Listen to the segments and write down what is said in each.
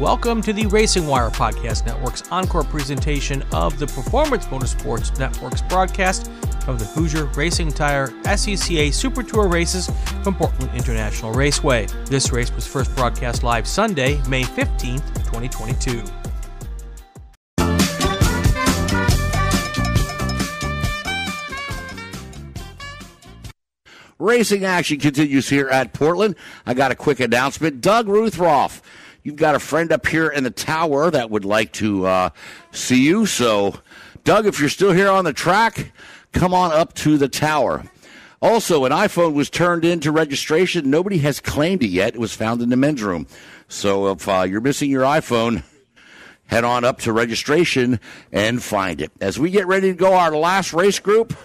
Welcome to the Racing Wire Podcast Network's encore presentation of the Performance Motorsports Network's broadcast of the Hoosier Racing Tire SCCA Super Tour races from Portland International Raceway. This race was first broadcast live Sunday, May 15th, 2022. Racing action continues here at Portland. I got a quick announcement. Doug Ruthroff, you've got a friend up here in the tower that would like to uh, see you. So, Doug, if you're still here on the track, come on up to the tower. Also, an iPhone was turned into registration. Nobody has claimed it yet. It was found in the men's room. So, if uh, you're missing your iPhone, head on up to registration and find it. As we get ready to go, our last race group,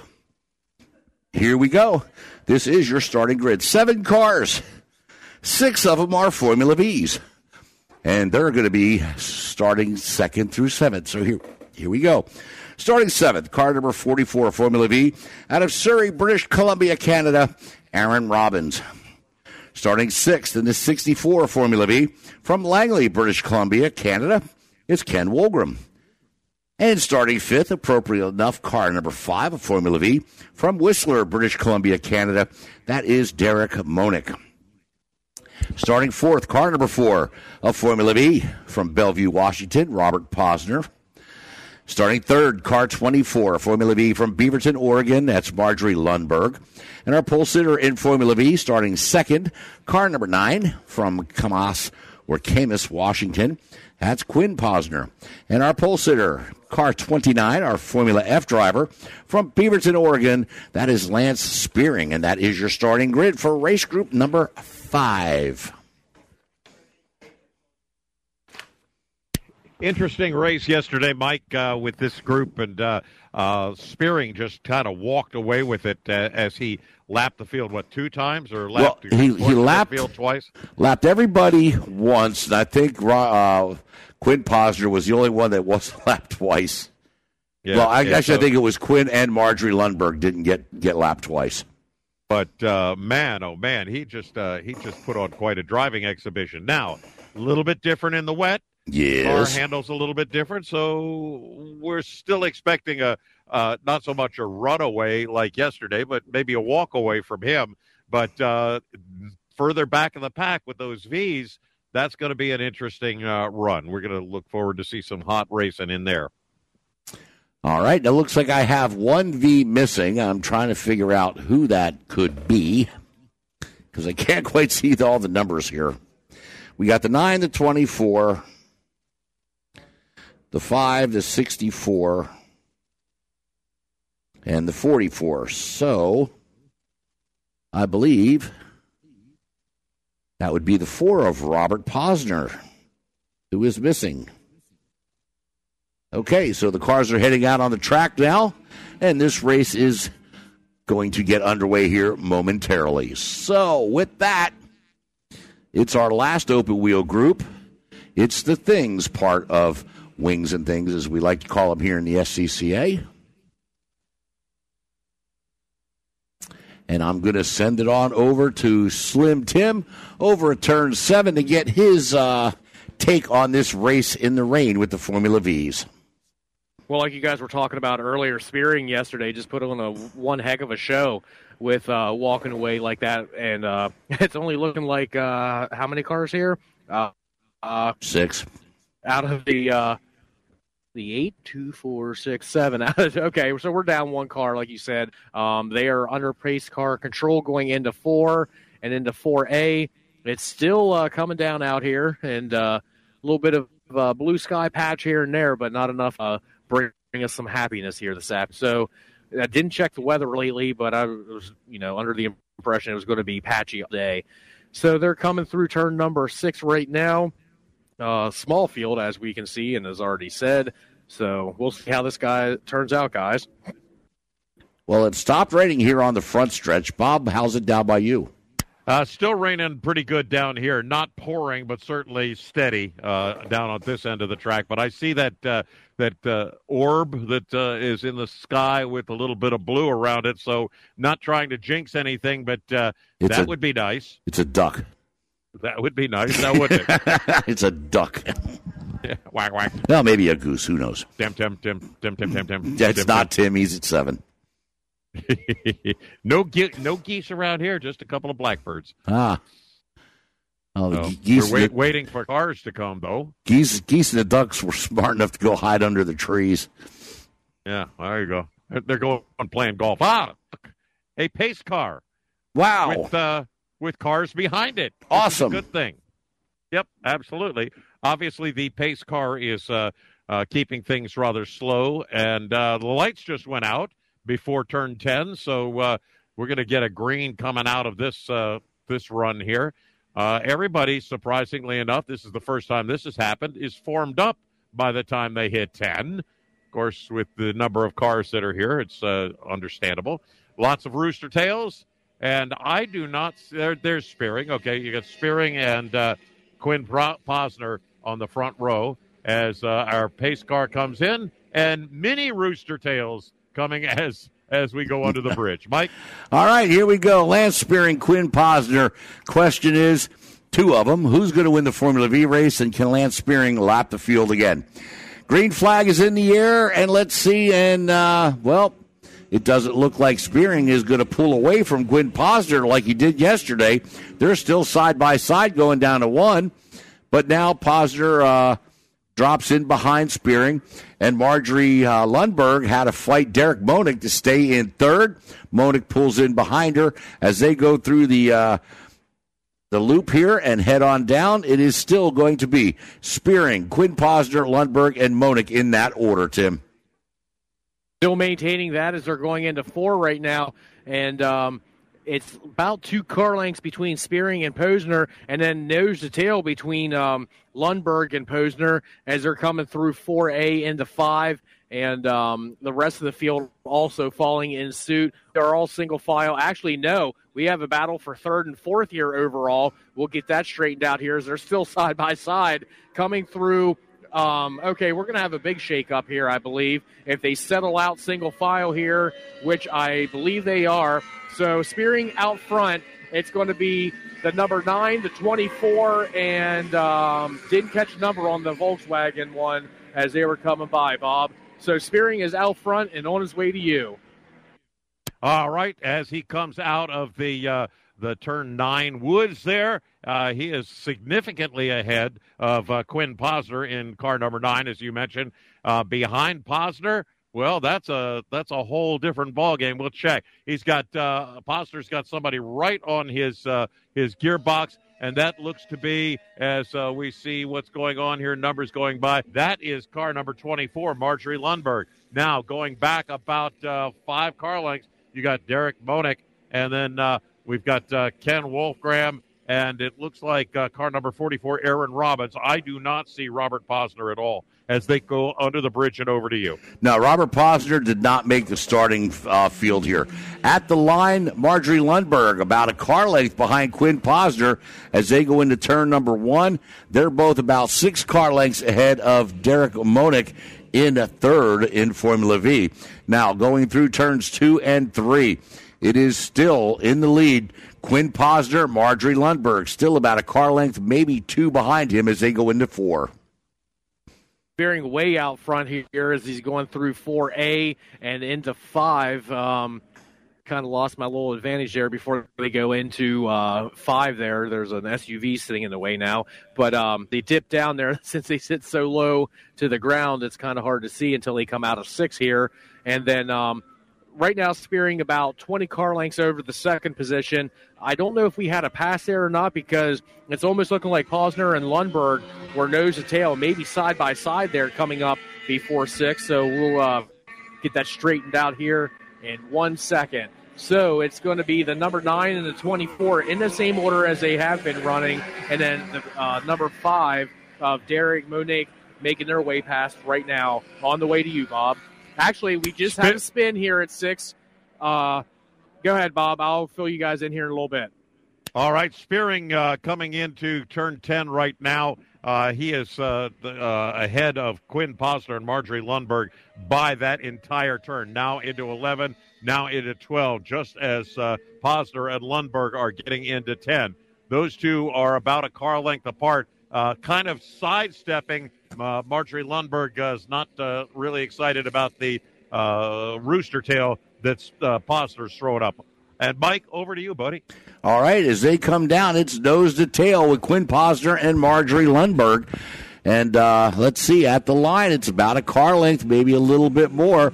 here we go. This is your starting grid. Seven cars. Six of them are Formula V's. And they're going to be starting second through seventh. So here, here we go. Starting seventh, car number 44, Formula V, out of Surrey, British Columbia, Canada, Aaron Robbins. Starting sixth in the 64 Formula V, from Langley, British Columbia, Canada, is Ken Wolgram. And starting fifth, appropriate enough, car number five of Formula V from Whistler, British Columbia, Canada. That is Derek Monick. Starting fourth, car number four of Formula V from Bellevue, Washington, Robert Posner. Starting third, car 24, Formula V from Beaverton, Oregon. That's Marjorie Lundberg. And our pole sitter in Formula V starting second, car number nine from Camas or Camas, Washington. That's Quinn Posner. And our pole sitter, car 29, our Formula F driver from Beaverton, Oregon, that is Lance Spearing. And that is your starting grid for race group number five. Interesting race yesterday, Mike, uh, with this group, and uh, uh, Spearing just kind of walked away with it uh, as he lapped the field. What two times or lapped? Well, he, he lapped the field twice. Lapped everybody once, and I think uh, Quinn Posner was the only one that wasn't lapped twice. Yeah, well, I, yeah, actually, so- I think it was Quinn and Marjorie Lundberg didn't get get lapped twice. But uh, man, oh man, he just uh, he just put on quite a driving exhibition. Now, a little bit different in the wet. Car handles a little bit different, so we're still expecting a uh, not so much a runaway like yesterday, but maybe a walk away from him. But uh, further back in the pack with those V's, that's going to be an interesting uh, run. We're going to look forward to see some hot racing in there. All right. It looks like I have one V missing. I'm trying to figure out who that could be because I can't quite see all the numbers here. We got the 9, the 24, the 5, the 64, and the 44. So I believe that would be the 4 of Robert Posner, who is missing. Okay, so the cars are heading out on the track now, and this race is going to get underway here momentarily. So, with that, it's our last open wheel group. It's the things part of Wings and Things, as we like to call them here in the SCCA. And I'm going to send it on over to Slim Tim over at turn seven to get his uh, take on this race in the rain with the Formula V's. Well, like you guys were talking about earlier, Spearing yesterday just put on a one heck of a show with uh, walking away like that, and uh, it's only looking like uh, how many cars here? Uh, uh, Six. out of the uh, the eight, two, four, six, seven. okay, so we're down one car, like you said. Um, they are under pace car control going into four and into four A. It's still uh, coming down out here, and uh, a little bit of uh, blue sky patch here and there, but not enough. Uh, bring us some happiness here this afternoon. So I didn't check the weather lately, but I was, you know, under the impression it was going to be patchy all day. So they're coming through turn number six right now. Uh, small field, as we can see, and as already said. So we'll see how this guy turns out, guys. Well, it stopped raining here on the front stretch. Bob, how's it down by you? Uh, still raining pretty good down here. Not pouring, but certainly steady uh, down on this end of the track. But I see that uh, that uh, orb that uh, is in the sky with a little bit of blue around it. So not trying to jinx anything, but uh, that a- would be nice. It's a duck. That would be nice, now wouldn't it? it's a duck. yeah. Whack, whack. Well, maybe a goose. Who knows? Tim, Tim, Tim, Tim, Tim, Tim, Tim. That's Tim, not Tim. He's at seven. No, ge- no geese around here, just a couple of blackbirds. Ah. Oh, So, geese, we're wait, the, waiting for cars to come, though. geese, geese and the ducks were smart enough to go hide under the trees. Yeah, there you go. They're- going playing golf. Ah, a pace car Wow. with uh, with cars behind it. which is a Awesome. good thing. Yep, absolutely. Obviously, the pace car is uh, uh, keeping things rather slow, and uh, the lights just went out before turn ten, so uh, we're going to get a green coming out of this uh, this run here. Uh, everybody, surprisingly enough, this is the first time this has happened, is formed up by the time they hit ten. Of course, with the number of cars that are here, it's uh, understandable. Lots of rooster tails, and I do not. There, there's Spearing. Okay, you got Spearing and uh, Quinn Posner on the front row as uh, our pace car comes in, and mini rooster tails coming as as we go under the bridge. Mike, All right, here we go. Lance Spearing, Quinn Posner. Question is two of them. Who's going to win the Formula V race, and can Lance Spearing lap the field again? Green flag is in the air, and let's see. And, uh, well, it doesn't look like Spearing is going to pull away from Quinn Posner like he did yesterday. They're still side by side going down to one, but now Posner uh, drops in behind Spearing, and Marjorie uh, Lundberg had to fight Derek Monick to stay in third. Monick pulls in behind her as they go through the uh, the loop here and head on down. It is still going to be Spearing, Quinn Posner, Lundberg, and Monick in that order. Tim. Still maintaining that as they're going into four right now, and um, it's about two car lengths between Spearing and Posner, and then nose to tail between um, Lundberg and Posner as they're coming through 4A into 5, and um, the rest of the field also falling in suit. They're all single file. Actually, no, we have a battle for third and fourth here overall. We'll get that straightened out here as they're still side by side coming through um, okay, we're going to have a big shakeup here, I believe, if they settle out single file here, which I believe they are. So, Spearing out front, it's going to be the number 9, the 24, and um, didn't catch a number on the Volkswagen one as they were coming by, Bob. So, Spearing is out front and on his way to you. All right, as he comes out of the uh, the turn nine woods there, uh, he is significantly ahead of uh, Quinn Posner in car number nine, as you mentioned. Uh, behind Posner, well, that's a that's a whole different ball game. We'll check. He's got uh, Posner's got somebody right on his uh, his gearbox. And that looks to be, as uh, we see what's going on here, numbers going by. That is car number 24, Marjorie Lundberg. Now, going back about five car lengths, you got Derek Monick, and then uh, we've got uh, Ken Wolfgram, and it looks like uh, car number 44, Aaron Robbins. I do not see Robert Posner at all as they go under the bridge and over to you. Now, Robert Posner did not make the starting uh, field here. At the line, Marjorie Lundberg, about a car length behind Quinn Posner as they go into turn number one. They're both about six car lengths ahead of Derek Monick in a third in Formula V. Now, going through turns two and three, it is still in the lead. Quinn Posner, Marjorie Lundberg, still about a car length, maybe two behind him as they go into four. Spearing way out front here as he's going through 4A and into 5. Um, kind of lost my little advantage there before they go into uh, 5 there. There's an SUV sitting in the way now. But um, they dip down there since they sit so low to the ground. It's kind of hard to see until they come out of 6 here. And then um, right now spearing about 20 car lengths over the second position. I don't know if we had a pass there or not because it's almost looking like Posner and Lundberg were nose to tail, maybe side by side there coming up before six. So we'll uh, get that straightened out here in one second. So it's going to be the number nine and the 24 in the same order as they have been running, and then the uh, number five of Derek Monick making their way past right now on the way to you, Bob. Actually, we just had a spin here at six. Uh, go ahead, Bob. I'll fill you guys in here in a little bit. All right, Spearing uh, coming into turn 10 right now. Uh, he is uh, the, uh, ahead of Quinn Posner and Marjorie Lundberg by that entire turn. Now into 11, now into 12, just as uh, Posner and Lundberg are getting into 10. Those two are about a car length apart, uh, kind of sidestepping. Uh, Marjorie Lundberg uh, is not uh, really excited about the uh, rooster tail that's uh, Posner's throwing up. And Mike, over to you, buddy. All right, as they come down, it's nose to tail with Quinn Posner and Marjorie Lundberg. And uh, let's see, at the line, it's about a car length, maybe a little bit more.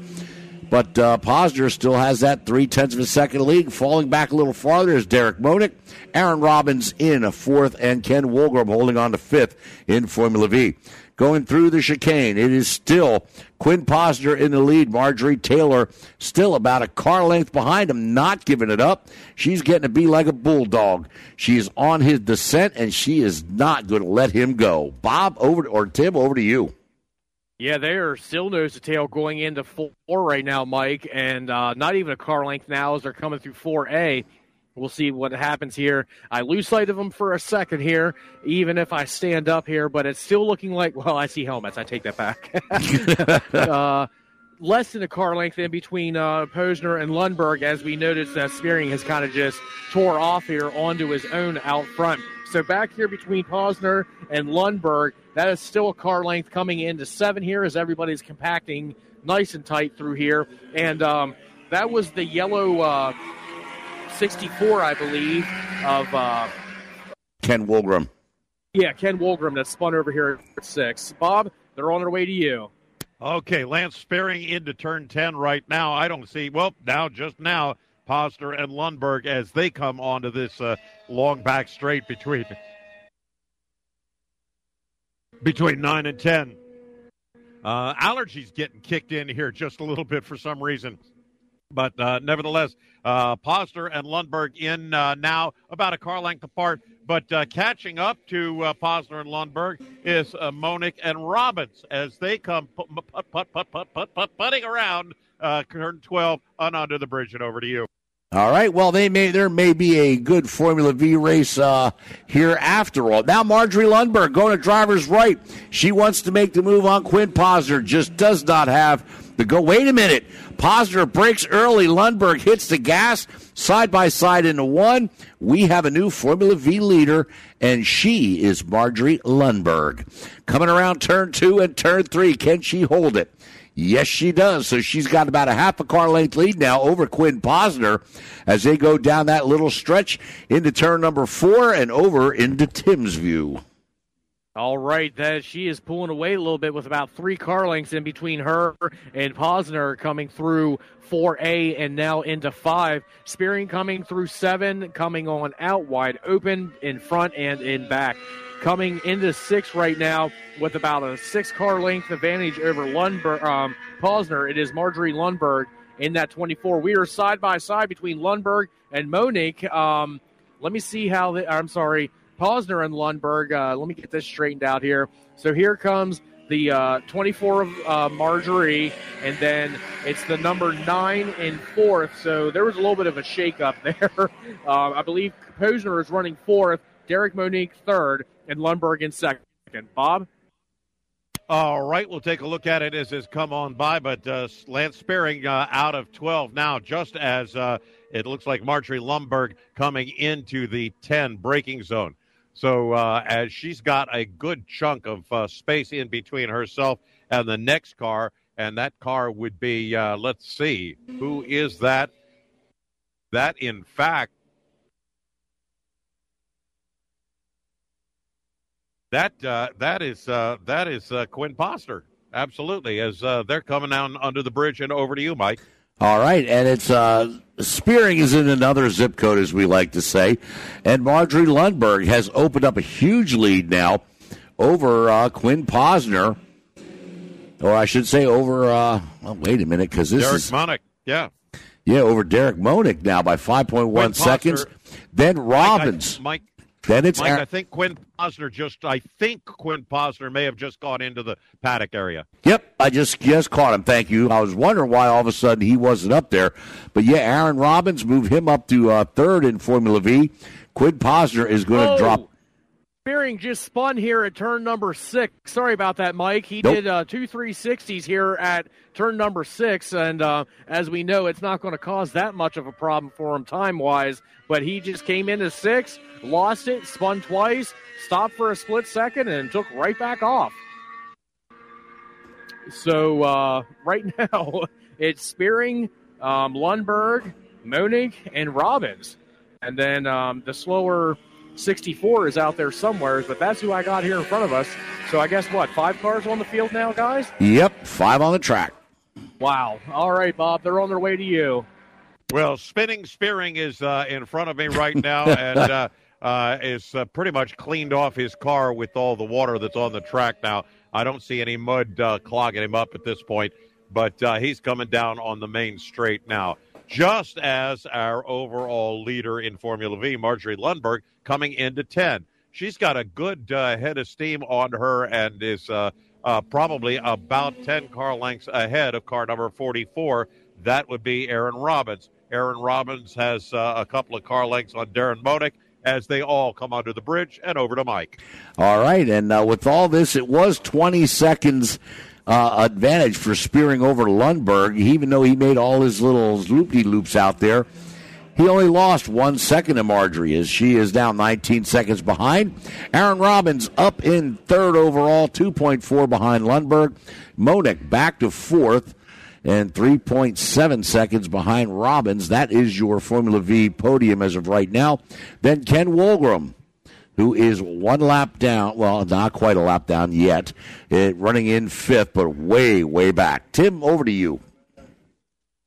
But uh, Posner still has that three tenths of a second lead. Falling back a little farther is Derek Monick. Aaron Robbins in a fourth, and Ken Wolgram holding on to fifth in Formula V. Going through the chicane, it is still Quinn Posner in the lead. Marjorie Taylor still about a car length behind him, not giving it up. She's getting to be like a bulldog. She is on his descent, and she is not going to let him go. Bob, over to, or Tim, over to you. Yeah, they are still nose to tail going into four right now, Mike, and uh, not even a car length now as they're coming through 4A. We'll see what happens here. I lose sight of them for a second here, even if I stand up here, but it's still looking like, well, I see helmets. I take that back. uh, less than a car length in between uh, Posner and Lundberg, as we noticed that Spearing has kind of just tore off here onto his own out front. So back here between Posner and Lundberg, that is still a car length coming into seven here as everybody's compacting nice and tight through here. And um, that was the yellow uh, 64, I believe, of uh, Ken Wolgram. Yeah, Ken Wolgram that spun over here at six. Bob, they're on their way to you. Okay, Lance Spearing into turn 10 right now. I don't see, well, now, just now, Posner and Lundberg as they come onto this uh, long back straight between between 9 and 10. Uh, allergies getting kicked in here just a little bit for some reason. But uh, nevertheless, uh, Posner and Lundberg in uh, now about a car length apart. But uh, catching up to uh, Posner and Lundberg is uh, Monick and Robbins as they come put, put, put, put, put, put, put, putting around uh, turn 12 on under the bridge and over to you. All right. Well, they may there may be a good Formula V race uh, here after all. Now, Marjorie Lundberg going to driver's right. She wants to make the move on Quinn Posner. Just does not have the go. Wait a minute. Posner breaks early. Lundberg hits the gas side by side into one. We have a new Formula V leader, and she is Marjorie Lundberg. Coming around turn two and turn three. Can she hold it? Yes, she does. So she's got about a half a car length lead now over Quinn Posner as they go down that little stretch into turn number four and over into Tim's View. All right, that she is pulling away a little bit with about three car lengths in between her and Posner coming through 4A and now into 5. Spearing coming through 7, coming on out wide open in front and in back. Coming into 6 right now with about a 6 car length advantage over Lundberg, um, Posner. It is Marjorie Lundberg in that 24. We are side by side between Lundberg and Monick. Um, let me see how the, I'm sorry, Posner and Lundberg. Uh, let me get this straightened out here. So here comes the uh, 24 of uh, Marjorie, and then it's the number nine and fourth. So there was a little bit of a shakeup there. Uh, I believe Posner is running fourth, Derek Monick third, and Lundberg in second. Bob? All right, we'll take a look at it as it's come on by, but uh, Lance Spearing uh, out of 12 now, just as uh, it looks like Marjorie Lundberg coming into the 10 braking zone. So uh, as she's got a good chunk of uh, space in between herself and the next car, and that car would be, uh, let's see, who is that? That, in fact, that uh, that is uh, that is uh, Quinn Posner. Absolutely, as they're coming down under the bridge and over to you, Mike. All right, and it's uh, Spearing is in another zip code, as we like to say, and Marjorie Lundberg has opened up a huge lead now over uh, Quinn Posner, or I should say over. Uh, well, wait a minute, because this Derek is Monick. Yeah, yeah over Derek Monick now by five point one seconds. Then Robbins. Mike, I, Mike then it's Mike, I think Quinn Posner just. I think Quinn Posner may have just gone into the paddock area. Yep, I just just caught him. Thank you. I was wondering why all of a sudden he wasn't up there, but yeah, Aaron Robbins moved him up to uh, third in Formula V. Quinn Posner is going to oh. drop. Spearing just spun here at turn number six. Sorry about that, Mike. He Nope. did uh, two 360s here at turn number six, and uh, as we know, it's not going to cause that much of a problem for him time wise. But he just came into six, lost it, spun twice, stopped for a split second, and took right back off. So uh, right now, it's Spearing, um, Lundberg, Monick, and Robbins. And then um, the slower 64 is out there somewhere, but that's who I got here in front of us. So I guess what, five cars on the field now, guys? Yep, five on the track. Wow. All right, Bob, they're on their way to you. Well, spinning spearing is uh, in front of me right now, and uh, uh, is uh, pretty much cleaned off his car with all the water that's on the track now. I don't see any mud uh, clogging him up at this point, but uh, he's coming down on the main straight now. Just as our overall leader in Formula V, Marjorie Lundberg, coming into 10. She's got a good uh, head of steam on her and is uh, uh, probably about 10 car lengths ahead of car number 44. That would be Aaron Robbins. Aaron Robbins has uh, a couple of car lengths on Darren Monick as they all come under the bridge and over to Mike. All right, and uh, with all this, it was 20 seconds uh, advantage for Spearing over Lundberg, even though he made all his little loopy loops out there. He only lost one second to Marjorie as she is now 19 seconds behind. Aaron Robbins up in third overall, 2.4 behind Lundberg. Monick back to fourth and 3.7 seconds behind Robbins. That is your Formula V podium as of right now. Then Ken Wolgram who is one lap down. Well, not quite a lap down yet, uh, running in fifth, but way, way back. Tim, over to you.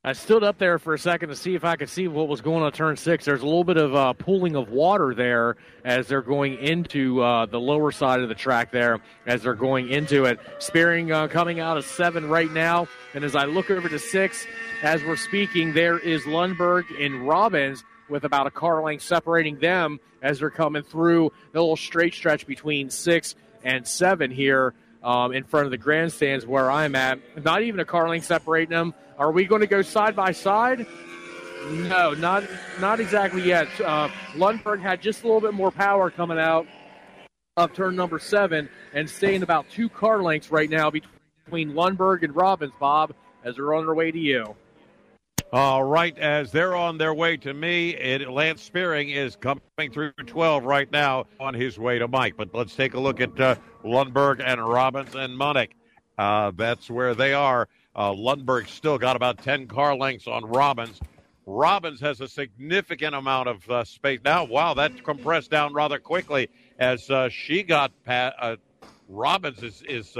I stood up there for a second to see if I could see what was going on turn six. There's a little bit of uh, pooling of water there as they're going into uh, the lower side of the track there as they're going into it. Spearing uh, coming out of seven right now. And as I look over to six, as we're speaking, there is Lundberg and Robbins with about a car length separating them as they're coming through the little straight stretch between six and seven here um, in front of the grandstands where I'm at. Not even a car length separating them. Are we going to go side by side? No, not not exactly yet. Uh, Lundberg had just a little bit more power coming out of turn number seven and staying about two car lengths right now between Lundberg and Robbins, Bob, as they're on their way to you. All right, as they're on their way to me, it, Lance Spearing is coming through 12 right now on his way to Mike. But let's take a look at uh, Lundberg and Robbins and Monick. Uh, that's where they are. Uh, Lundberg still got about 10 car lengths on Robbins. Robbins has a significant amount of uh, space. Now, wow, that compressed down rather quickly as uh, she got past. Uh, Robbins is, is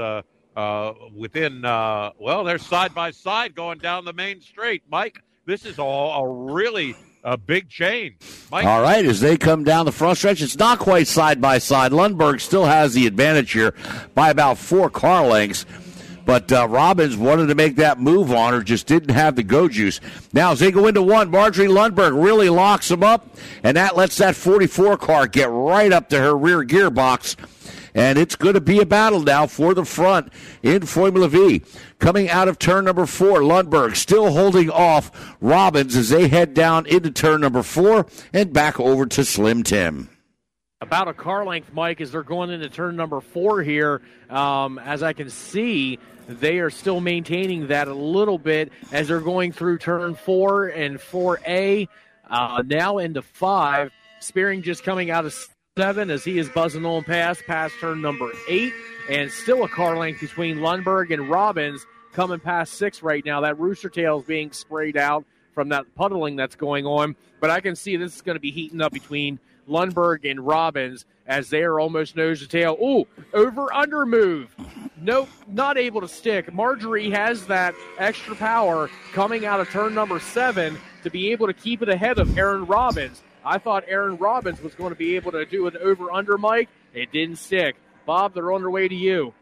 uh, uh, within, uh, well, they're side by side going down the main street. Mike, this is all a really a big change. Mike, All right, as they come down the front stretch, it's not quite side by side. Lundberg still has the advantage here by about four car lengths. But uh, Robbins wanted to make that move on her, just didn't have the go juice. Now, as they go into one, Marjorie Lundberg really locks them up, and that lets that 44 car get right up to her rear gearbox. And it's going to be a battle now for the front in Formula V. Coming out of turn number four, Lundberg still holding off Robbins as they head down into turn number four and back over to Slim Tim. about a car length, Mike, as they're going into turn number four here. Um, as I can see, they are still maintaining that a little bit as they're going through turn four and 4A, uh, now into five. Spearing just coming out of seven as he is buzzing on past, past turn number eight, and still a car length between Lundberg and Robbins coming past six right now. That rooster tail is being sprayed out from that puddling that's going on, but I can see this is going to be heating up between Lundberg and Robbins as they are almost nose to tail. Ooh, over under move. Nope, not able to stick. Marjorie has that extra power coming out of turn number seven to be able to keep it ahead of Aaron Robbins. I thought Aaron Robbins was going to be able to do an over under, Mike. It didn't stick. Bob, they're on their way to you.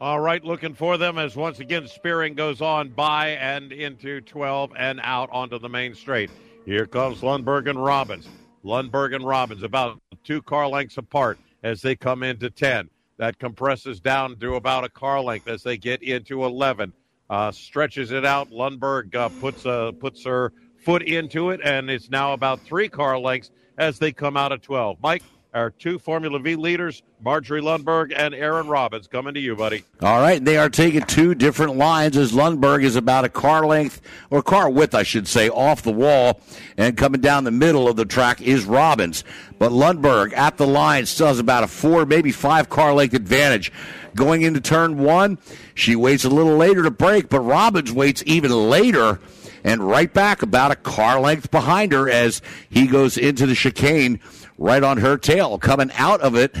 All right, looking for them as once again Spearing goes on by and into 12 and out onto the main straight. Here comes Lundberg and Robbins. Lundberg and Robbins about two car lengths apart as they come into 10. That compresses down to about a car length as they get into 11. Uh, stretches it out. Lundberg uh, puts uh, puts her foot into it, and it's now about three car lengths as they come out of 12. Mike, our two Formula V leaders, Marjorie Lundberg and Aaron Robbins. Coming to you, buddy. All right, they are taking two different lines as Lundberg is about a car length, or car width, I should say, off the wall, and coming down the middle of the track is Robbins. But Lundberg at the line still has about a four, maybe five car length advantage. Going into turn one, she waits a little later to brake, but Robbins waits even later and right back about a car length behind her as he goes into the chicane right on her tail. Coming out of it,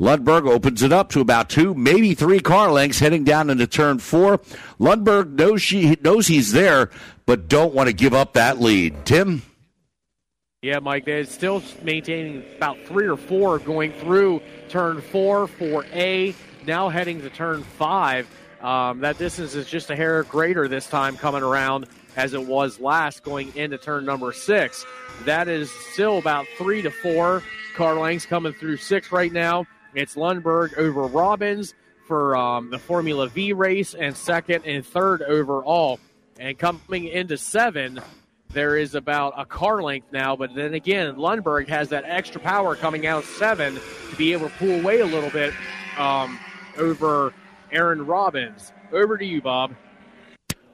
Lundberg opens it up to about two, maybe three car lengths heading down into turn four. Lundberg knows she knows he's there, but don't want to give up that lead. Tim? Yeah, Mike, they're still maintaining about three or four going through turn four for A, now heading to turn five. Um, that distance is just a hair greater this time coming around as it was last going into turn number six. That is still about three to four car lengths coming through six right now. It's Lundberg over Robbins for um, the Formula V race and second and third overall. And coming into seven, there is about a car length now, but then again, Lundberg has that extra power coming out seven to be able to pull away a little bit um, over Aaron Robbins. Over to you, Bob.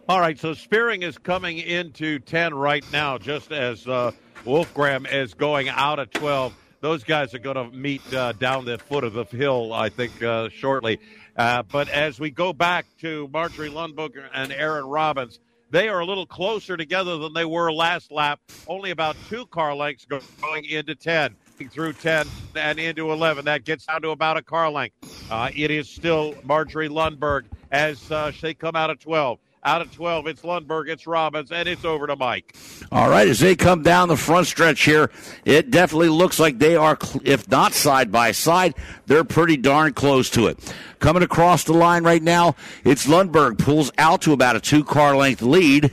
All right, so Spearing is coming into 10 right now, just as uh, Wolfgram is going out at 12. Those guys are going to meet uh, down the foot of the hill, I think, uh, shortly. Uh, but as we go back to Marjorie Lundberg and Aaron Robbins, they are a little closer together than they were last lap, only about two car lengths going into 10 through 10 and into 11. That gets down to about a car length. Uh, it is still Marjorie Lundberg as uh, they come out of 12. Out of 12, it's Lundberg, it's Robbins, and it's over to Mike. All right, as they come down the front stretch here, it definitely looks like they are, if not side by side, they're pretty darn close to it. Coming across the line right now, it's Lundberg, pulls out to about a two car length lead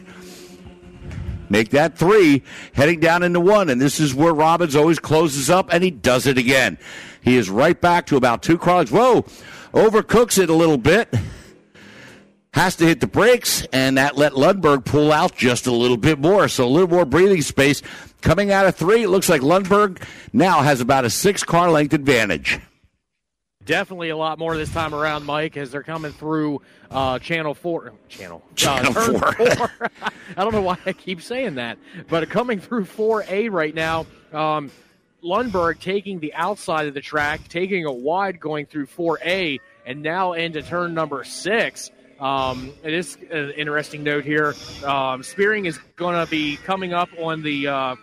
make that three, heading down into one. And this is where Robbins always closes up, and he does it again. He is right back to about two cars. Whoa, overcooks it a little bit. Has to hit the brakes, and that let Lundberg pull out just a little bit more. So a little more breathing space. Coming out of three, it looks like Lundberg now has about a six car length advantage. Definitely a lot more this time around, Mike, as they're coming through uh, Channel Four. Channel. Uh, channel uh, Four. four. I don't know why I keep saying that, but coming through Four A right now. Um, Lundberg taking the outside of the track, taking a wide going through 4A, and now into turn number six. Um, it is an interesting note here. Um, Spearing is going to be coming up on the uh,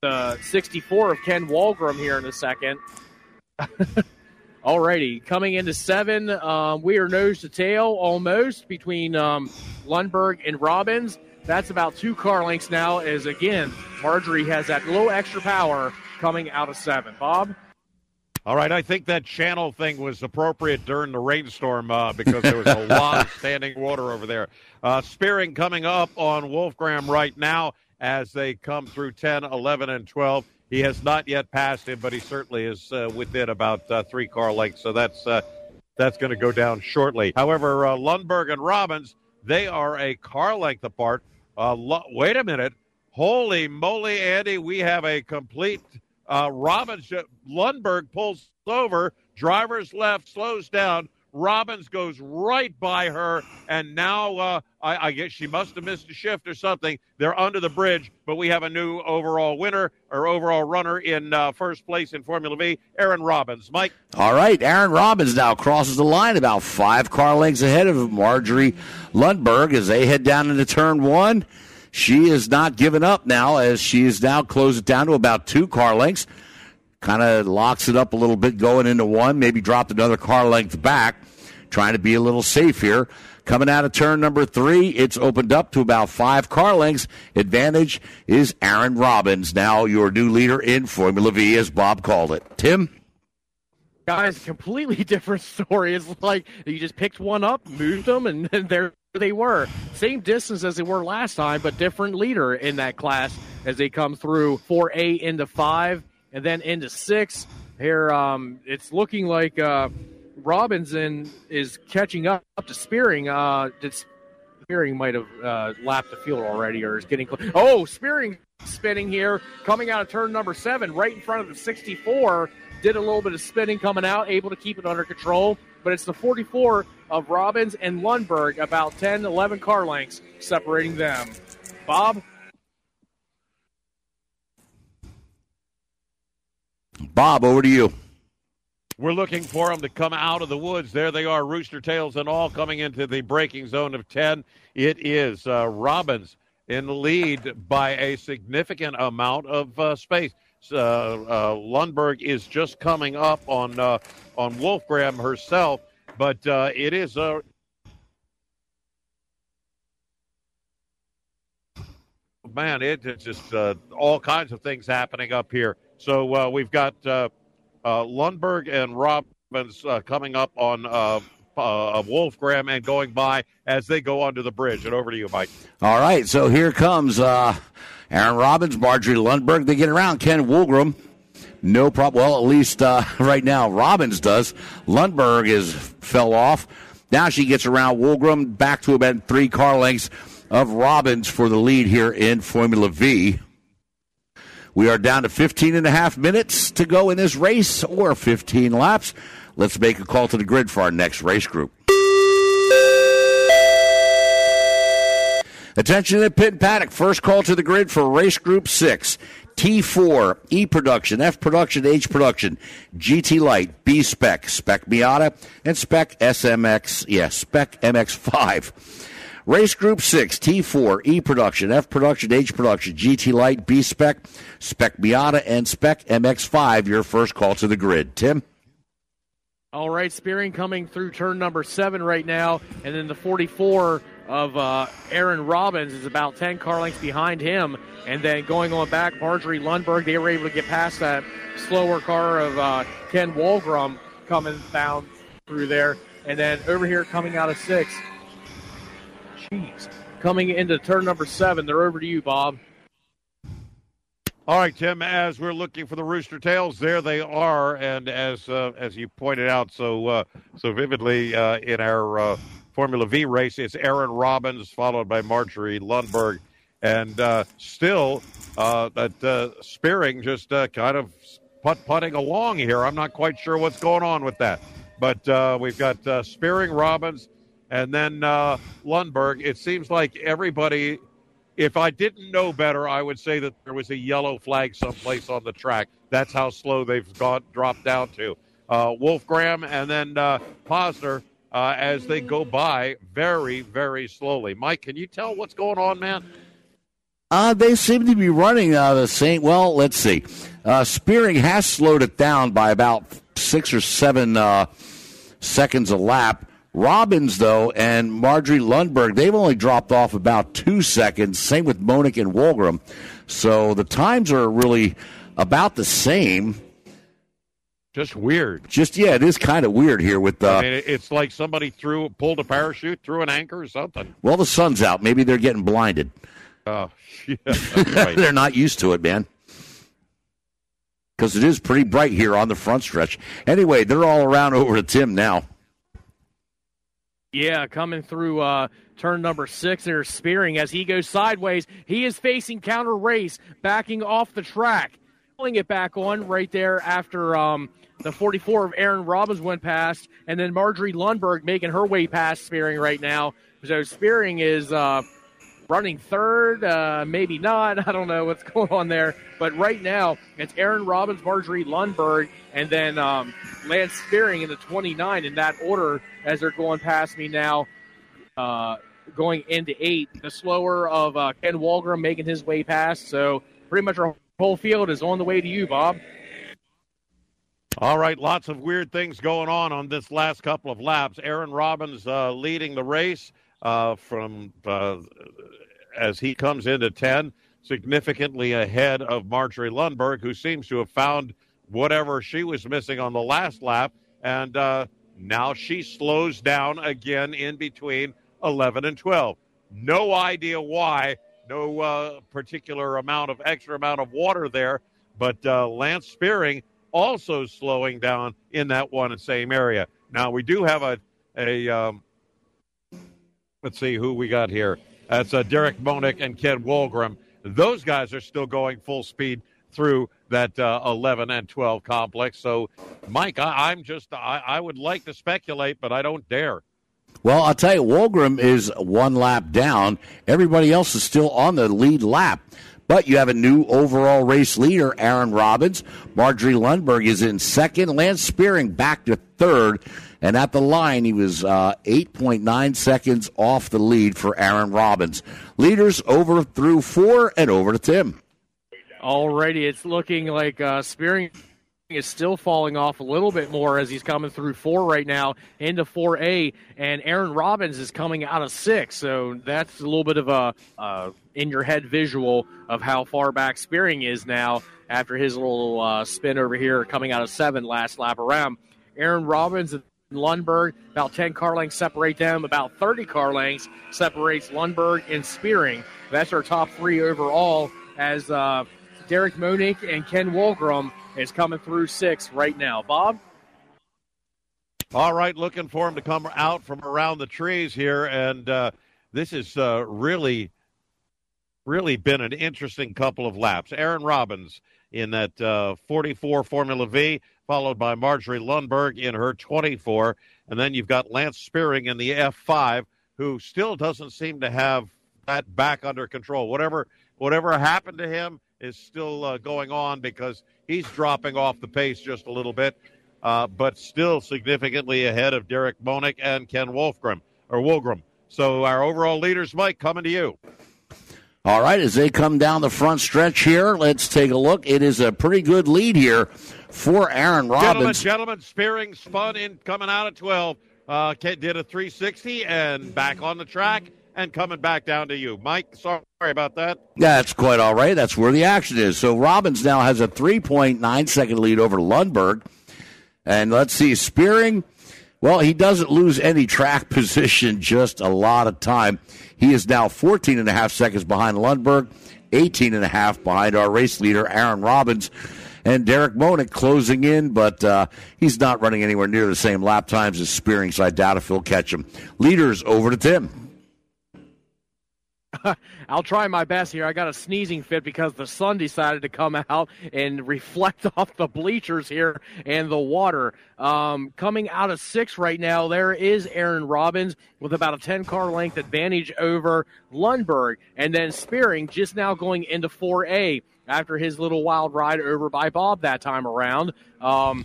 the 64 of Ken Walgram here in a second. Alrighty, coming into seven, um, we are nose to tail almost between um, Lundberg and Robbins. That's about two car lengths now. As again, Marjorie has that little extra power coming out of seven. Bob. All right, I think that channel thing was appropriate during the rainstorm uh, because there was a lot of standing water over there. Uh, Spearing coming up on Wolfgram right now as they come through 10, 11, and 12. He has not yet passed him, but he certainly is uh, within about uh, three car lengths. So that's uh, that's going to go down shortly. However, uh, Lundberg and Robbins they are a car length apart. Uh, lo- wait a minute! Holy moly, Andy! We have a complete Robbins. Lundberg pulls over. Driver's left slows down. Robbins goes right by her, and now uh, I, I, guess she must have missed a shift or something. They're under the bridge, but we have a new overall winner or overall runner in uh, first place in Formula V, Aaron Robbins. Mike. All right, Aaron Robbins now crosses the line about five car lengths ahead of Marjorie Lundberg as they head down into turn one. She is not giving up now as she is now closed down to about two car lengths kind of locks it up a little bit going into one, maybe dropped another car length back, trying to be a little safe here. Coming out of turn number three, it's opened up to about five car lengths. Advantage is Aaron Robbins, now your new leader in Formula V, as Bob called it. Tim? Guys, completely different story. It's like you just picked one up, moved them, and then there they were. Same distance as they were last time, but different leader in that class as they come through 4A into 5 and then into six. Here, um, it's looking like uh, Robinson is catching up, up to Spearing. Uh, did Spearing might have uh, lapped the field already, or is getting close. Oh, Spearing spinning here, coming out of turn number seven, right in front of the 64. Did a little bit of spinning coming out, able to keep it under control. But it's the 44 of Robbins and Lundberg, about 10, 11 car lengths separating them. Bob? Bob, over to you. We're looking for them to come out of the woods. There they are, rooster tails and all, coming into the braking zone of 10. It is uh, Robbins in the lead by a significant amount of uh, space. Uh, uh, Lundberg is just coming up on uh, on Wolfgram herself, but uh, it is a man. It, it's just all kinds of things happening up here. So we've got Lundberg and Robbins uh, coming up on uh, uh, Wolfgram and going by as they go onto the bridge. And over to you, Mike. All right, so here comes uh, Aaron Robbins, Marjorie Lundberg. They get around Ken Woolgram. No problem. Well, at least uh, right now, Robbins does. Lundberg is fell off. Now she gets around Woolgram, back to about three car lengths of Robbins for the lead here in Formula V. We are down to 15 and a half minutes to go in this race, or 15 laps. Let's make a call to the grid for our next race group. Attention to pit paddock. First call to the grid for race group six. T4, E production, F production, H production, GT Light, B spec, spec Miata, and spec SMX, yes, yeah, spec MX5. Race Group 6, T4, E Production, F Production, H Production, GT Light, B Spec, Spec Miata, and Spec MX5. Your first call to the grid. Tim? All right, Spearing coming through turn number seven right now, and then the 44 of uh, Aaron Robbins is about 10 car lengths behind him. And then going on back, Marjorie Lundberg, they were able to get past that slower car of uh, Ken Wolgram coming down through there. And then over here coming out of six, Coming into turn number seven, they're over to you, Bob. All right, Tim. As we're looking for the Rooster Tails, there they are, and as uh, as you pointed out so uh, so vividly uh, in our uh, Formula V race, it's Aaron Robbins followed by Marjorie Lundberg, and uh, still uh, that Spearing just kind of putt putting along here. I'm not quite sure what's going on with that, but we've got Spearing Robbins and then uh, Lundberg. It seems like everybody. If I didn't know better, I would say that there was a yellow flag someplace on the track. That's how slow they've got dropped down to. Uh, Wolfgram and then uh, Posner uh, as they go by very, very slowly. Mike, can you tell what's going on, man? Uh, they seem to be running uh, the same. Well, let's see. Uh, Spearing has slowed it down by about six or seven uh, seconds a lap. Robbins, though, and Marjorie Lundberg, they've only dropped off about two seconds. Same with Monick and Wolgram. So the times are really about the same. Just weird. Just yeah, it is kind of weird here with the. Uh, I mean, it's like somebody threw pulled a parachute, threw an anchor or something. Well, the sun's out. Maybe they're getting blinded. Oh, yeah, right. they're not used to it, man. Because it is pretty bright here on the front stretch. Anyway, they're all around over to Tim now. Yeah, coming through uh, turn number six, they're spearing as he goes sideways. He is facing counter race, backing off the track, pulling it back on right there after um, the 44 of Aaron Robbins went past, and then Marjorie Lundberg making her way past Spearing right now. So Spearing is uh, running third, uh, maybe not. I don't know what's going on there. But right now, it's Aaron Robbins, Marjorie Lundberg, and then um, Lance Spearing in the 29 in that order as they're going past me now, uh, going into eight. The slower of uh, Ken Wolgram making his way past. So pretty much our whole field is on the way to you, Bob. All right, lots of weird things going on on this last couple of laps. Aaron Robbins uh, leading the race uh, from uh, as he comes into 10, significantly ahead of Marjorie Lundberg, who seems to have found whatever she was missing on the last lap. And uh, now she slows down again in between 11 and 12. No idea why. No uh, particular amount of extra amount of water there, but uh, Lance Spearing also slowing down in that one and same area. Now we do have a a um, let's see who we got here. That's uh, Derek Monick and Ken Wolfgram Those guys are still going full speed through that uh, 11 and 12 complex. So, Mike, I, am just, I, I would like to speculate, but I don't dare. Well, I'll tell you, Wolgram is one lap down. Everybody else is still on the lead lap. But you have a new overall race leader, Aaron Robbins. Marjorie Lundberg is in second. Lance Spearing back to third. And at the line, he was uh, 8.9 seconds off the lead for Aaron Robbins. Leaders over through four and over to Tim. Alrighty, it's looking like uh, Spearing is still falling off a little bit more as he's coming through four right now into 4A, and Aaron Robbins is coming out of six. So that's a little bit of a uh, in your head visual of how far back Spearing is now after his little uh, spin over here coming out of seven last lap around. Aaron Robbins Lundberg, about 10 car lengths separate them, about 30 car lengths separates Lundberg and Spearing. That's our top three overall as uh, Derek Monick and Ken Wolgram is coming through six right now. Bob? All right, looking for him to come out from around the trees here. And uh, this has uh, really, really been an interesting couple of laps. Aaron Robbins in that uh, 44 Formula V, followed by Marjorie Lundberg in her 24. And then you've got Lance Spearing in the F5, who still doesn't seem to have that back under control. Whatever whatever happened to him, is still uh, going on because he's dropping off the pace just a little bit, uh, but still significantly ahead of Derek Monick and Ken Wolfgram or Wolgram. So our overall leaders, Mike, coming to you. All right, as they come down the front stretch here, let's take a look. It is a pretty good lead here for Aaron Robbins. Gentlemen, gentlemen, Spearing spun in coming out at 12. Uh, did a 360 and back on the track and coming back down to you. Mike, sorry about that. Yeah, that's quite all right. That's where the action is. So Robbins now has a 3.9 second lead over Lundberg. And let's see, Spearing, well, he doesn't lose any track position, just a lot of time. He is now 14 and a half seconds behind Lundberg, 18 and a half behind our race leader, Aaron Robbins. And Derek Monick closing in, but uh, he's not running anywhere near the same lap times as Spearing, so I doubt if he'll catch him. Leaders over to Tim. I'll try my best here. I got a sneezing fit because the sun decided to come out and reflect off the bleachers here and the water. Um, coming out of six right now, there is Aaron Robbins with about a 10 car length advantage over Lundberg. And then Spearing just now going into 4A after his little wild ride over by Bob that time around. Um,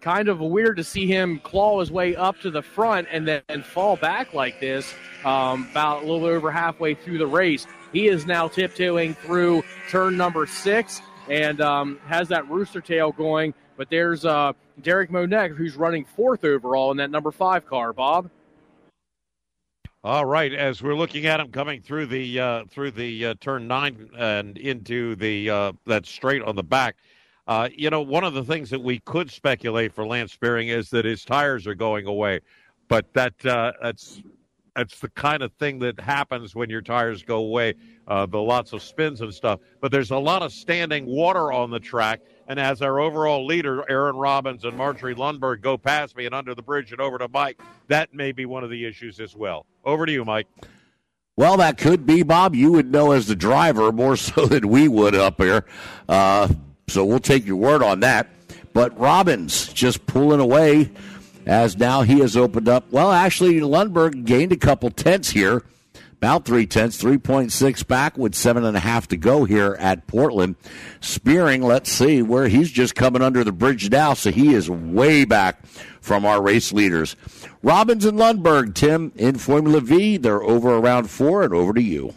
kind of weird to see him claw his way up to the front and then fall back like this um, about a little over halfway through the race. He is now tiptoeing through turn number six and um, has that rooster tail going. But there's uh, Derek Monick, who's running fourth overall in that number five car. Bob. All right, as we're looking at him coming through the uh, through the uh, turn nine and into the uh, that straight on the back, uh, you know, one of the things that we could speculate for Lance Spearing is that his tires are going away, but that uh, that's that's the kind of thing that happens when your tires go away. Uh, the lots of spins and stuff, but there's a lot of standing water on the track. And as our overall leader, Aaron Robbins and Marjorie Lundberg, go past me and under the bridge and over to Mike, that may be one of the issues as well. Over to you, Mike. Well, that could be, Bob. You would know as the driver more so than we would up here. Uh, so we'll take your word on that. But Robbins just pulling away as now he has opened up. Well, actually, Lundberg gained a couple tenths here, about three tenths, 3.6 back with seven and a half to go here at Portland. Spearing, let's see where he's just coming under the bridge now, so he is way back from our race leaders. Robbins and Lundberg, Tim, in Formula V, they're over around four, and over to you.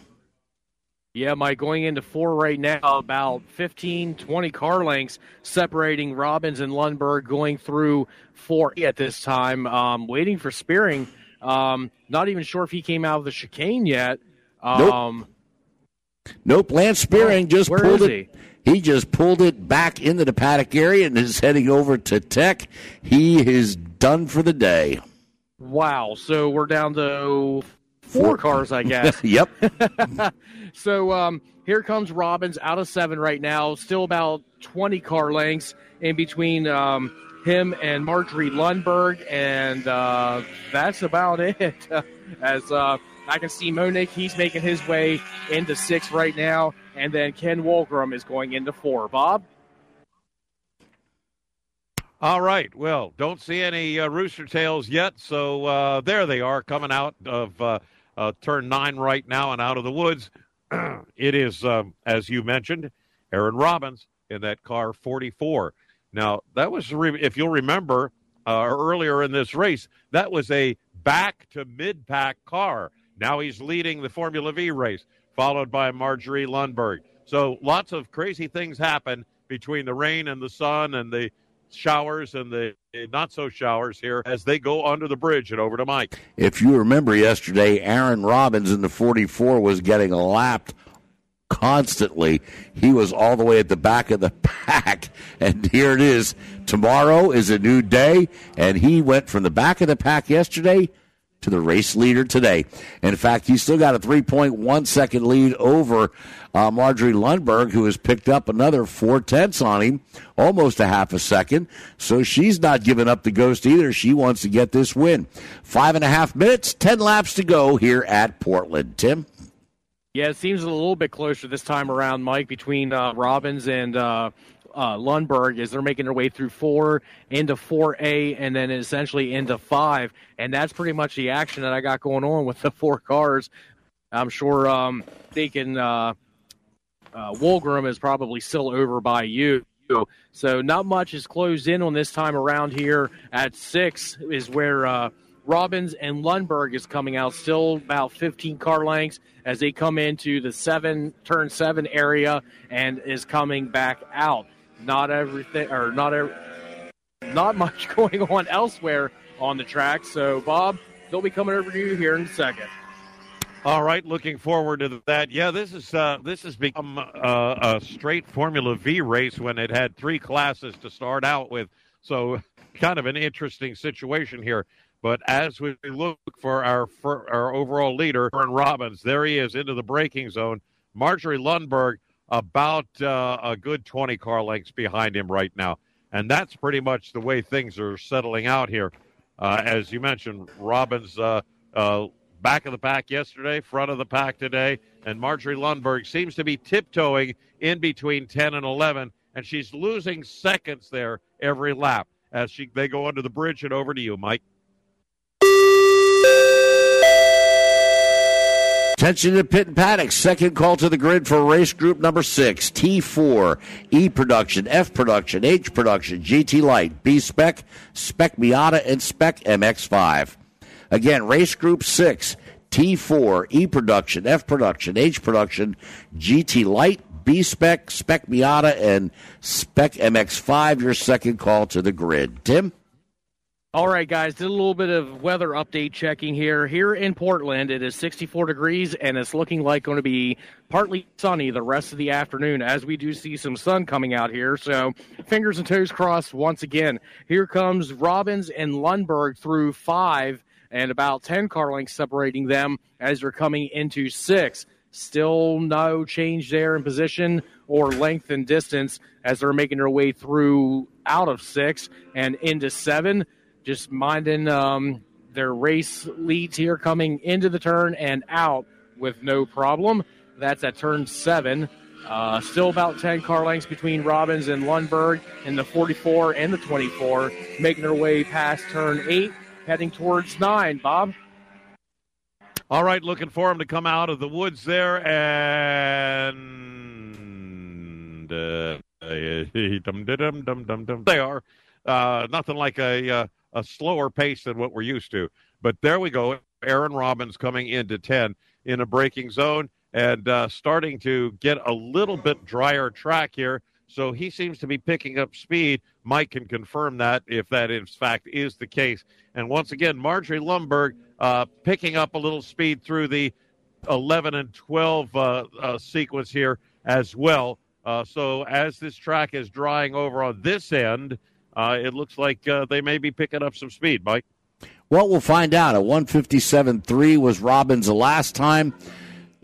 Yeah, Mike, going into four right now, about 15, 20 car lengths separating Robbins and Lundberg going through four at this time. Um, waiting for Spearing. Um, not even sure if he came out of the chicane yet. Um, nope. Nope. Lance Spearing oh, just pulled it. He? he just pulled it back into the paddock area and is heading over to Tech. He is done for the day. Wow. So we're down to four cars, I guess. yep. so um, here comes Robbins out of seven right now. Still about 20 car lengths in between um, him and Marjorie Lundberg, and uh, that's about it. As uh, I can see Monique, he's making his way into six right now. and then Ken Wolgram is going into four. Bob? All right. Well, don't see any uh, rooster tails yet, so uh, there they are coming out of uh, uh turn nine right now and out of the woods. it is, um, as you mentioned, Aaron Robbins in that car 44. Now, that was, if you'll remember uh, earlier in this race, that was a back to mid pack car. Now he's leading the Formula V race, followed by Marjorie Lundberg. So lots of crazy things happen between the rain and the sun and the showers and the not so showers here as they go under the bridge and over to Mike. If you remember yesterday, Aaron Robbins in the 44 was getting lapped constantly. He was all the way at the back of the pack. And here it is. Tomorrow is a new day. And he went from the back of the pack yesterday to the race leader today. In fact, he's still got a 3.1 second lead over uh, Marjorie Lundberg, who has picked up another four tenths on him, almost a half a second. So she's not giving up the ghost either. She wants to get this win. Five and a half minutes, 10 laps to go here at Portland. Tim? Yeah, it seems a little bit closer this time around, Mike, between uh, Robbins and uh, uh, Lundberg as they're making their way through four into 4A and then essentially into five. And that's pretty much the action that I got going on with the four cars. I'm sure um, they can. Uh, uh, Wolgram is probably still over by you. So not much is closed in on this time around here at six is where uh, Robbins and Lundberg is coming out. Still about 15 car lengths as they come into the seven turn seven area and is coming back out not everything or not every, not much going on elsewhere on the track. So, Bob, they'll be coming over to you here in a second. All right, looking forward to that. Yeah, this is uh, this has become uh, a straight Formula V race when it had three classes to start out with. So, kind of an interesting situation here. But as we look for our for our overall leader, Aaron Robbins, there he is into the braking zone. Marjorie Lundberg about uh, a good 20 car lengths behind him right now. And that's pretty much the way things are settling out here. Uh, as you mentioned, Robbins uh, uh, back of the pack yesterday, front of the pack today, and Marjorie Lundberg seems to be tiptoeing in between 10 and 11, and she's losing seconds there every lap as she they go under the bridge and over to you, Mike. Attention to pit and paddock. Second call to the grid for race group number six. T4, E production, F production, H production, GT Light, B spec, spec Miata, and spec MX5. Again, race group six. T4, E production, F production, H production, GT Light, B spec, spec Miata, and spec MX5. Your second call to the grid. Tim? All right, guys, did a little bit of weather update checking here. Here in Portland, it is 64 degrees and it's looking like going to be partly sunny the rest of the afternoon as we do see some sun coming out here. So, fingers and toes crossed once again. Here comes Robbins and Lundberg through five and about 10 car lengths separating them as they're coming into six. Still no change there in position or length and distance as they're making their way through out of six and into seven just minding um, their race leads here coming into the turn and out with no problem. That's at turn seven. Uh, still about 10 car lengths between Robbins and Lundberg in the 44 and the 24, making their way past turn eight, heading towards nine. Bob? All right, looking for him to come out of the woods there, and uh, they are. Uh, nothing like a uh, a slower pace than what we're used to. But there we go. Aaron Robbins coming into 10 in a braking zone and uh, starting to get a little bit drier track here. So he seems to be picking up speed. Mike can confirm that if that in fact is the case. And once again, Marjorie Lundberg uh, picking up a little speed through the 11 and 12 uh, uh sequence here as well. Uh, so as this track is drying over on this end, uh, it looks like uh, they may be picking up some speed, Mike. Well, we'll find out. A 157.3 was Robbins the last time.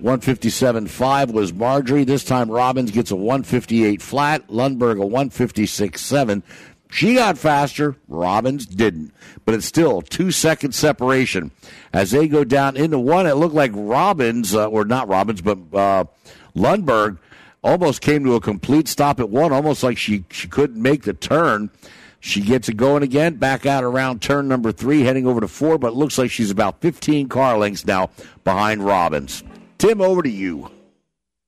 157.5 was Marjorie. This time Robbins gets a 158 flat. Lundberg a 156.7. She got faster. Robbins didn't. But it's still two second separation. As they go down into one, it looked like Robbins, uh, or not Robbins, but uh, Lundberg almost came to a complete stop at one, almost like she, she couldn't make the turn. She gets it going again, back out around turn number three, heading over to four, but looks like she's about 15 car lengths now behind Robbins. Tim, over to you.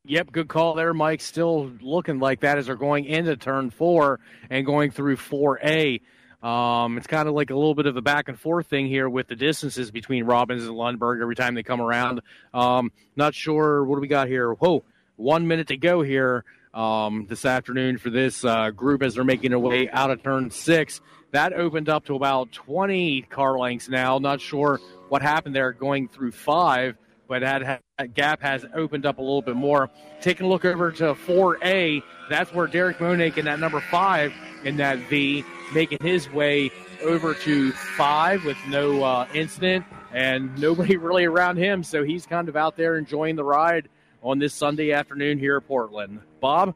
Yep, good call there, Mike. Still looking like that as they're going into turn four and going through 4A. Um, it's kind of like a little bit of a back and forth thing here with the distances between Robbins and Lundberg every time they come around. Um, not sure what do we got here. Whoa, one minute to go here um, this afternoon for this uh, group as they're making their way out of turn six. That opened up to about 20 car lengths now. Not sure what happened there going through five but that, that, gap has opened up a little bit more. Taking a look over to 4A, that's where Derek Monick in that number five in that V, making his way over to five with no uh, incident and nobody really around him. So he's kind of out there enjoying the ride on this Sunday afternoon here at Portland. Bob?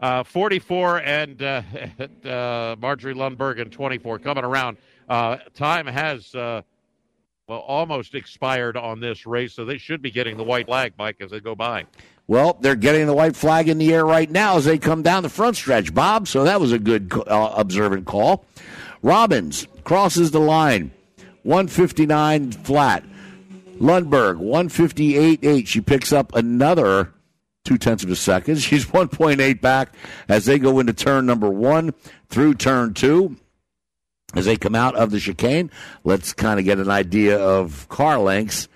Uh, 44 and uh, uh Marjorie Lundberg and 24 coming around. Uh, time has uh, well, almost expired on this race, so they should be getting the white flag, Mike, as they go by. Well, they're getting the white flag in the air right now as they come down the front stretch, Bob. So that was a good uh, observant call. Robbins crosses the line, 159 flat. Lundberg, 158.8. She picks up another two tenths of a second. She's 1.8 back as they go into turn number one through turn two as they come out of the chicane. Let's kind of get an idea of car lengths.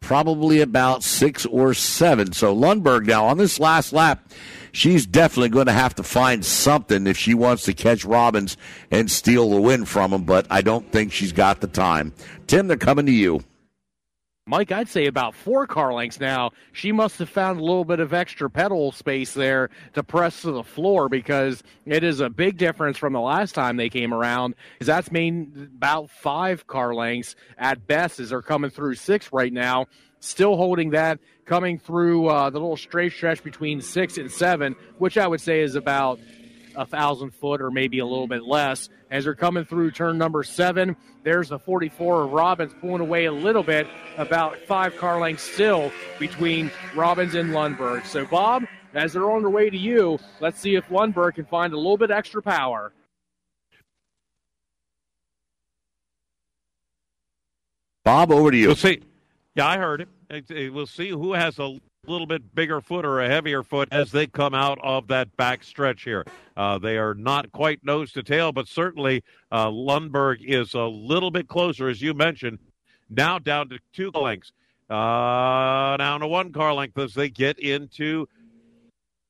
Probably about six or seven. So Lundberg now on this last lap, she's definitely going to have to find something if she wants to catch Robbins and steal the win from him. But I don't think she's got the time. Tim, they're coming to you. Mike, I'd say about four car lengths now. She must have found a little bit of extra pedal space there to press to the floor because it is a big difference from the last time they came around. Because that's mean about five car lengths at best as they're coming through six right now. Still holding that, coming through uh, the little straight stretch between six and seven, which I would say is about a thousand foot or maybe a little bit less. As they're coming through turn number seven, there's the 44 of Robbins pulling away a little bit, about five car lengths still between Robbins and Lundberg. So, Bob, as they're on their way to you, let's see if Lundberg can find a little bit extra power. Bob, over to you. We'll see. Yeah, I heard it. We'll see who has a little bit bigger foot or a heavier foot as they come out of that back stretch here. Uh, they are not quite nose to tail, but certainly uh, Lundberg is a little bit closer, as you mentioned, now down to two lengths, uh, down to one car length as they get into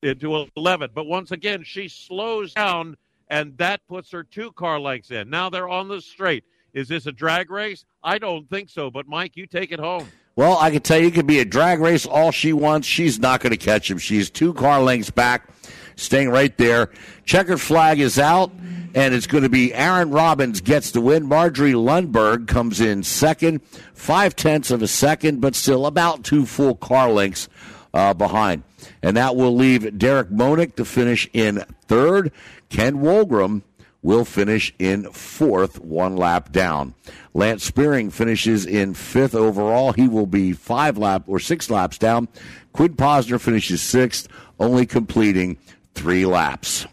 into 11. But once again, she slows down, and that puts her two car lengths in. Now they're on the straight. Is this a drag race? I don't think so. But Mike, you take it home. Well, I can tell you, it could be a drag race all she wants. She's not going to catch him. She's two car lengths back, staying right there. Checkered flag is out, and it's going to be Aaron Robbins gets the win. Marjorie Lundberg comes in second, five tenths of a second, but still about two full car lengths uh, behind. And that will leave Derek Monick to finish in third. Ken Wolgram will finish in fourth, one lap down. Lance Spearing finishes in fifth overall. He will be five lap or six laps down. Quinn Posner finishes sixth, only completing three laps.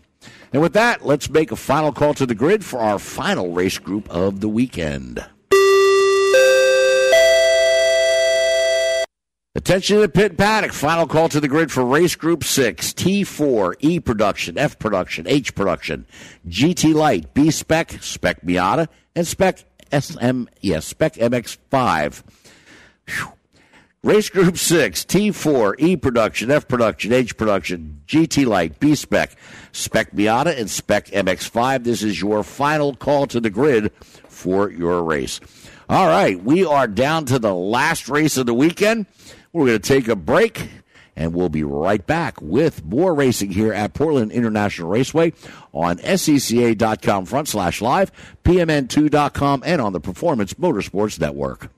And with that, let's make a final call to the grid for our final race group of the weekend. Attention to the pit paddock. Final call to the grid for race group six. T4, E production, F production, H production, GT Light, B spec, spec Miata, and spec SM, yes, spec MX5. Whew. Race group six, T4, E production, F production, H production, GT Light, B spec, spec Miata, and spec MX5. This is your final call to the grid for your race. All right, we are down to the last race of the weekend. We're going to take a break and we'll be right back with more racing here at Portland International Raceway on SCCA.com front slash live, PMN2.com, and on the Performance Motorsports Network.